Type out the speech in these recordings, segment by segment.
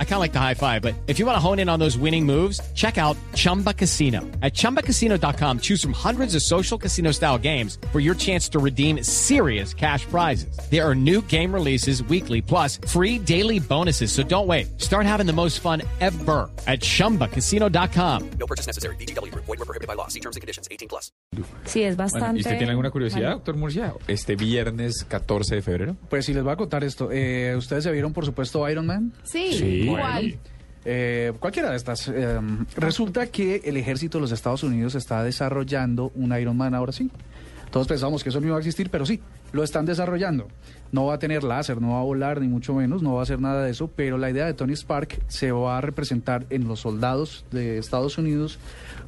I kind of like the high five, but if you want to hone in on those winning moves, check out Chumba Casino. At chumbacasino.com, choose from hundreds of social casino style games for your chance to redeem serious cash prizes. There are new game releases weekly, plus free daily bonuses. So don't wait. Start having the most fun ever at chumbacasino.com. No purchase necessary. BGW. Void were prohibited by law. See terms and conditions. 18 plus. Sí, es Bueno, bastante. ¿Y usted tiene alguna curiosidad, Bueno, doctor Murcia? Este viernes 14 de febrero. Pues sí, les voy a contar esto. Eh, ¿Ustedes se vieron, por supuesto, Iron Man? Sí, Sí, igual. Eh, cualquiera de estas. Eh, resulta que el ejército de los Estados Unidos está desarrollando un Iron Man ahora sí. Todos pensamos que eso no iba a existir, pero sí, lo están desarrollando. No va a tener láser, no va a volar, ni mucho menos, no va a hacer nada de eso, pero la idea de Tony Stark se va a representar en los soldados de Estados Unidos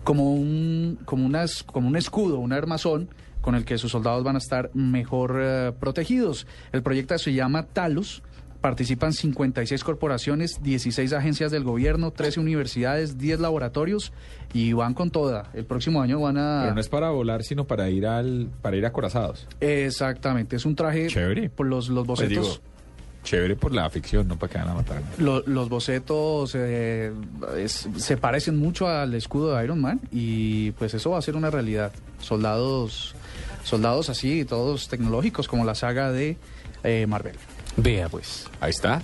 como un, como unas, como un escudo, un armazón con el que sus soldados van a estar mejor eh, protegidos. El proyecto se llama Talos. Participan 56 corporaciones, 16 agencias del gobierno, 13 universidades, 10 laboratorios y van con toda. El próximo año van a... Pero no es para volar, sino para ir al para ir acorazados. Exactamente, es un traje Chévere. por los, los Pues bocetos. digo, chévere por la ficción, no para que van a matar. Lo- los bocetos eh, es- se parecen mucho al escudo de Iron Man y pues eso va a ser una realidad. Soldados, soldados así, todos tecnológicos como la saga de eh, Marvel. Vea pues. Ahí está.